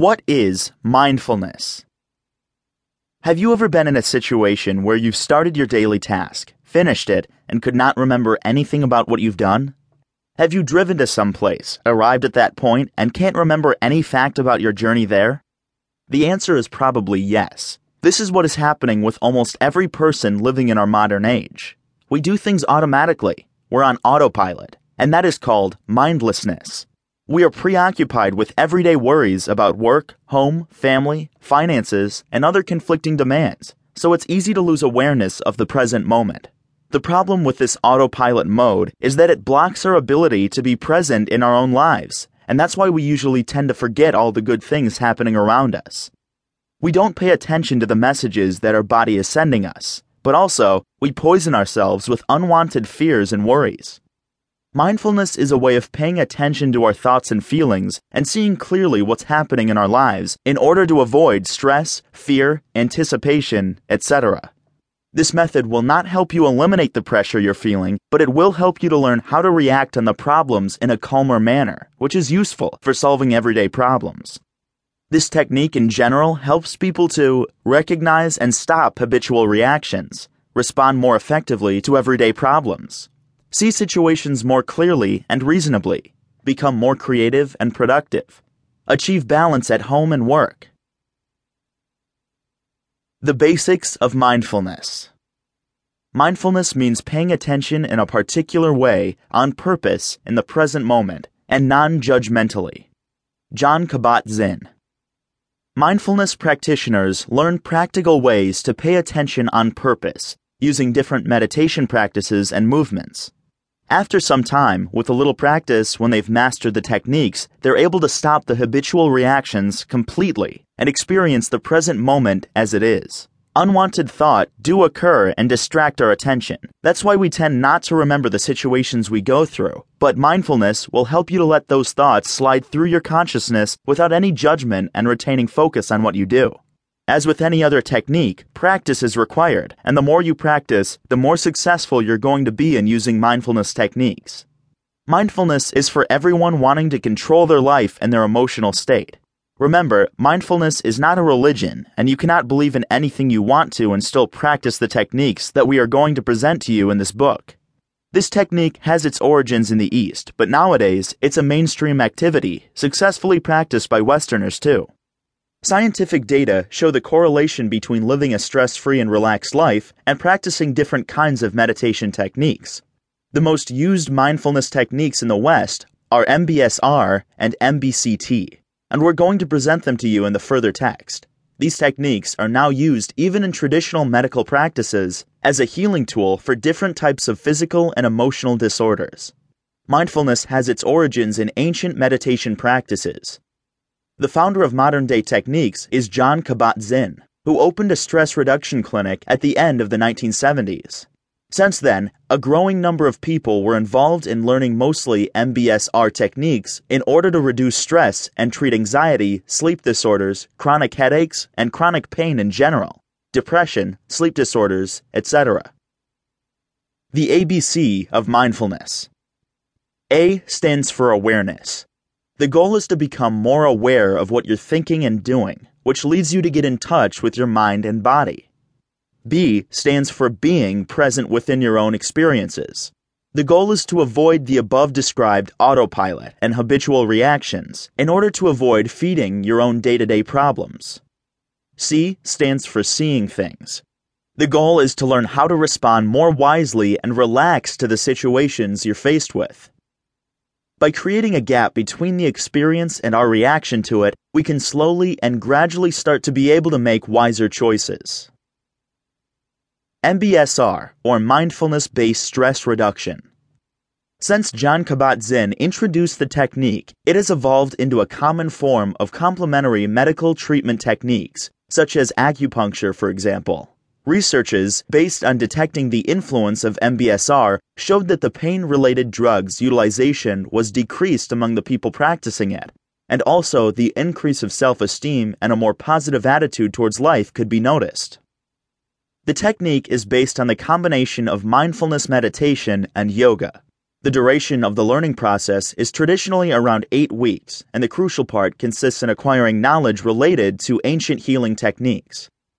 What is mindfulness? Have you ever been in a situation where you've started your daily task, finished it, and could not remember anything about what you've done? Have you driven to some place, arrived at that point, and can't remember any fact about your journey there? The answer is probably yes. This is what is happening with almost every person living in our modern age. We do things automatically. We're on autopilot, and that is called mindlessness. We are preoccupied with everyday worries about work, home, family, finances, and other conflicting demands, so it's easy to lose awareness of the present moment. The problem with this autopilot mode is that it blocks our ability to be present in our own lives, and that's why we usually tend to forget all the good things happening around us. We don't pay attention to the messages that our body is sending us, but also we poison ourselves with unwanted fears and worries. Mindfulness is a way of paying attention to our thoughts and feelings and seeing clearly what's happening in our lives in order to avoid stress, fear, anticipation, etc. This method will not help you eliminate the pressure you're feeling, but it will help you to learn how to react on the problems in a calmer manner, which is useful for solving everyday problems. This technique in general helps people to recognize and stop habitual reactions, respond more effectively to everyday problems, see situations more clearly and reasonably, become more creative and productive, achieve balance at home and work. The basics of mindfulness. Mindfulness means paying attention in a particular way, on purpose, in the present moment, and non judgmentally. Jon Kabat Zinn. Mindfulness practitioners learn practical ways to pay attention on purpose, using different meditation practices and movements. After some time, with a little practice, when they've mastered the techniques, they're able to stop the habitual reactions completely and experience the present moment as it is. Unwanted thought do occur and distract our attention. That's why we tend not to remember the situations we go through. But mindfulness will help you to let those thoughts slide through your consciousness without any judgment and retaining focus on what you do. As with any other technique, practice is required, and the more you practice, the more successful you're going to be in using mindfulness techniques. Mindfulness is for everyone wanting to control their life and their emotional state. Remember, mindfulness is not a religion, and you cannot believe in anything you want to and still practice the techniques that we are going to present to you in this book. This technique has its origins in the East, but nowadays it's a mainstream activity, successfully practiced by Westerners too. Scientific data show the correlation between living a stress free and relaxed life and practicing different kinds of meditation techniques. The most used mindfulness techniques in the West are MBSR and MBCT, and we're going to present them to you in the further text. These techniques are now used even in traditional medical practices as a healing tool for different types of physical and emotional disorders. Mindfulness has its origins in ancient meditation practices, the founder of modern day techniques is Jon Kabat Zinn, who opened a stress reduction clinic at the end of the 1970s. Since then, a growing number of people were involved in learning mostly MBSR techniques in order to reduce stress and treat anxiety, sleep disorders, chronic headaches, and chronic pain in general, depression, sleep disorders, etc. The ABC of mindfulness. A stands for awareness. The goal is to become more aware of what you're thinking and doing, which leads you to get in touch with your mind and body. B stands for being present within your own experiences. The goal is to avoid the above described autopilot and habitual reactions in order to avoid feeding your own day to day problems. C stands for seeing things. The goal is to learn how to respond more wisely and relax to the situations you're faced with. By creating a gap between the experience and our reaction to it, we can slowly and gradually start to be able to make wiser choices. MBSR, or Mindfulness Based Stress Reduction. Since Jon Kabat Zinn introduced the technique, it has evolved into a common form of complementary medical treatment techniques, such as acupuncture, for example. Researches based on detecting the influence of MBSR showed that the pain related drugs utilization was decreased among the people practicing it, and also the increase of self esteem and a more positive attitude towards life could be noticed. The technique is based on the combination of mindfulness meditation and yoga. The duration of the learning process is traditionally around eight weeks, and the crucial part consists in acquiring knowledge related to ancient healing techniques.